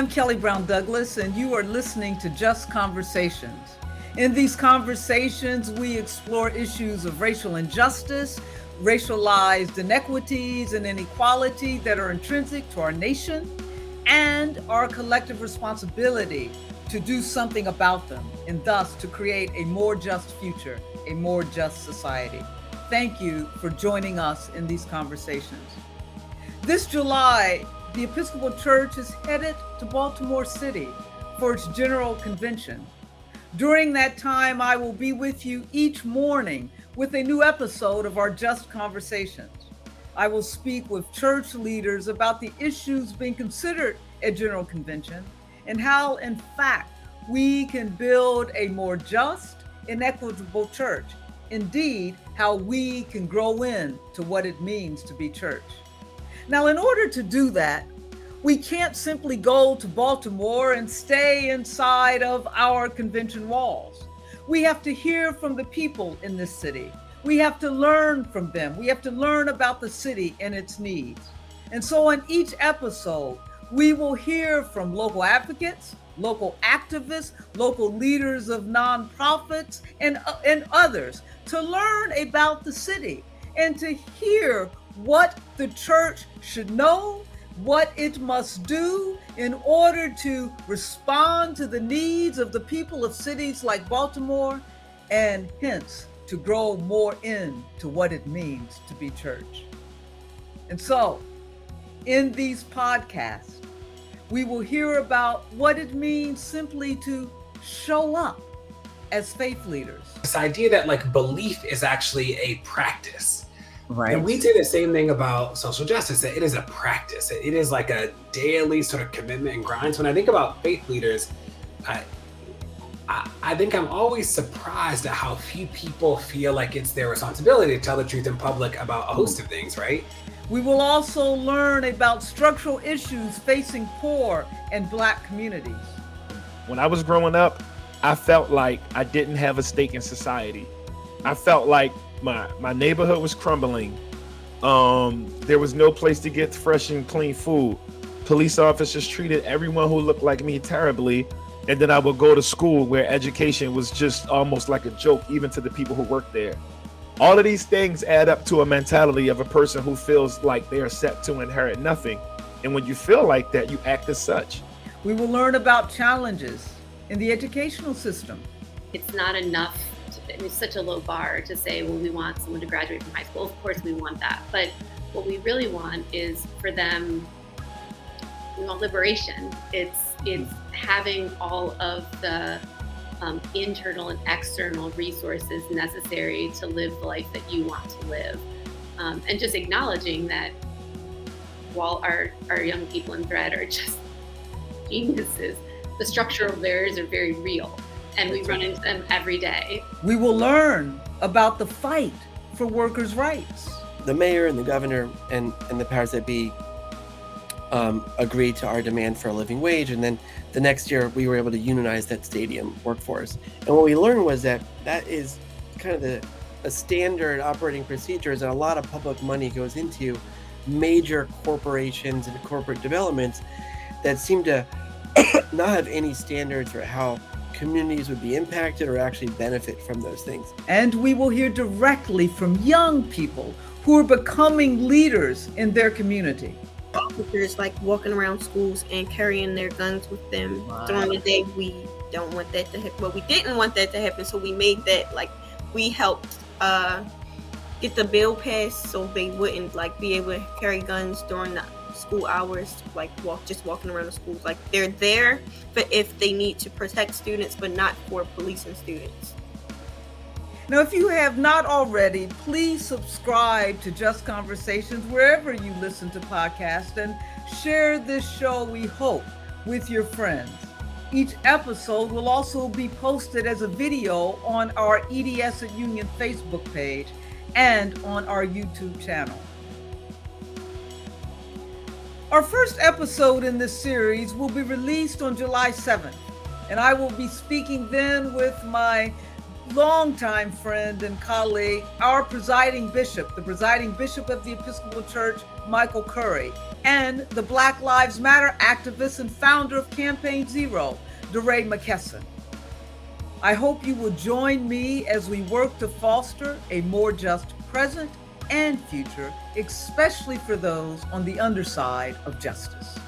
I'm Kelly Brown Douglas, and you are listening to Just Conversations. In these conversations, we explore issues of racial injustice, racialized inequities, and inequality that are intrinsic to our nation and our collective responsibility to do something about them, and thus to create a more just future, a more just society. Thank you for joining us in these conversations. This July, the Episcopal Church is headed to Baltimore City for its General Convention. During that time, I will be with you each morning with a new episode of our Just Conversations. I will speak with church leaders about the issues being considered at General Convention and how, in fact, we can build a more just and equitable church. Indeed, how we can grow in to what it means to be church. Now, in order to do that, we can't simply go to Baltimore and stay inside of our convention walls. We have to hear from the people in this city. We have to learn from them. We have to learn about the city and its needs. And so, in each episode, we will hear from local advocates, local activists, local leaders of nonprofits, and, uh, and others to learn about the city and to hear what the church should know, what it must do in order to respond to the needs of the people of cities like Baltimore, and hence to grow more into what it means to be church. And so, in these podcasts, we will hear about what it means simply to show up as faith leaders. This idea that like belief is actually a practice Right. And we say the same thing about social justice that it is a practice. It is like a daily sort of commitment and grind. So when I think about faith leaders, I, I, I think I'm always surprised at how few people feel like it's their responsibility to tell the truth in public about a host of things, right? We will also learn about structural issues facing poor and black communities. When I was growing up, I felt like I didn't have a stake in society. I felt like my my neighborhood was crumbling. Um, there was no place to get fresh and clean food. Police officers treated everyone who looked like me terribly. And then I would go to school where education was just almost like a joke, even to the people who worked there. All of these things add up to a mentality of a person who feels like they are set to inherit nothing. And when you feel like that, you act as such. We will learn about challenges in the educational system. It's not enough it's such a low bar to say, well, we want someone to graduate from high school. Of course, we want that. But what we really want is for them, we want liberation. It's it's having all of the um, internal and external resources necessary to live the life that you want to live, um, and just acknowledging that while our our young people in thread are just geniuses, the structural barriers are very real and we run into them every day. We will learn about the fight for workers' rights. The mayor and the governor and, and the powers that be um, agreed to our demand for a living wage. And then the next year, we were able to unionize that stadium workforce. And what we learned was that that is kind of the a standard operating procedures, and a lot of public money goes into major corporations and corporate developments that seem to not have any standards for how communities would be impacted or actually benefit from those things. And we will hear directly from young people who are becoming leaders in their community. Officers like walking around schools and carrying their guns with them wow. during the day. We don't want that to happen. Well, we didn't want that to happen, so we made that like we helped uh, get the bill passed so they wouldn't like be able to carry guns during the school hours, like walk just walking around the schools. Like they're there but if they need to protect students, but not for policing students. Now, if you have not already, please subscribe to Just Conversations wherever you listen to podcasts and share this show, we hope, with your friends. Each episode will also be posted as a video on our EDS at Union Facebook page and on our YouTube channel. Our first episode in this series will be released on July 7th, and I will be speaking then with my longtime friend and colleague, our presiding bishop, the presiding bishop of the Episcopal Church, Michael Curry, and the Black Lives Matter activist and founder of Campaign Zero, DeRay McKesson. I hope you will join me as we work to foster a more just present and future, especially for those on the underside of justice.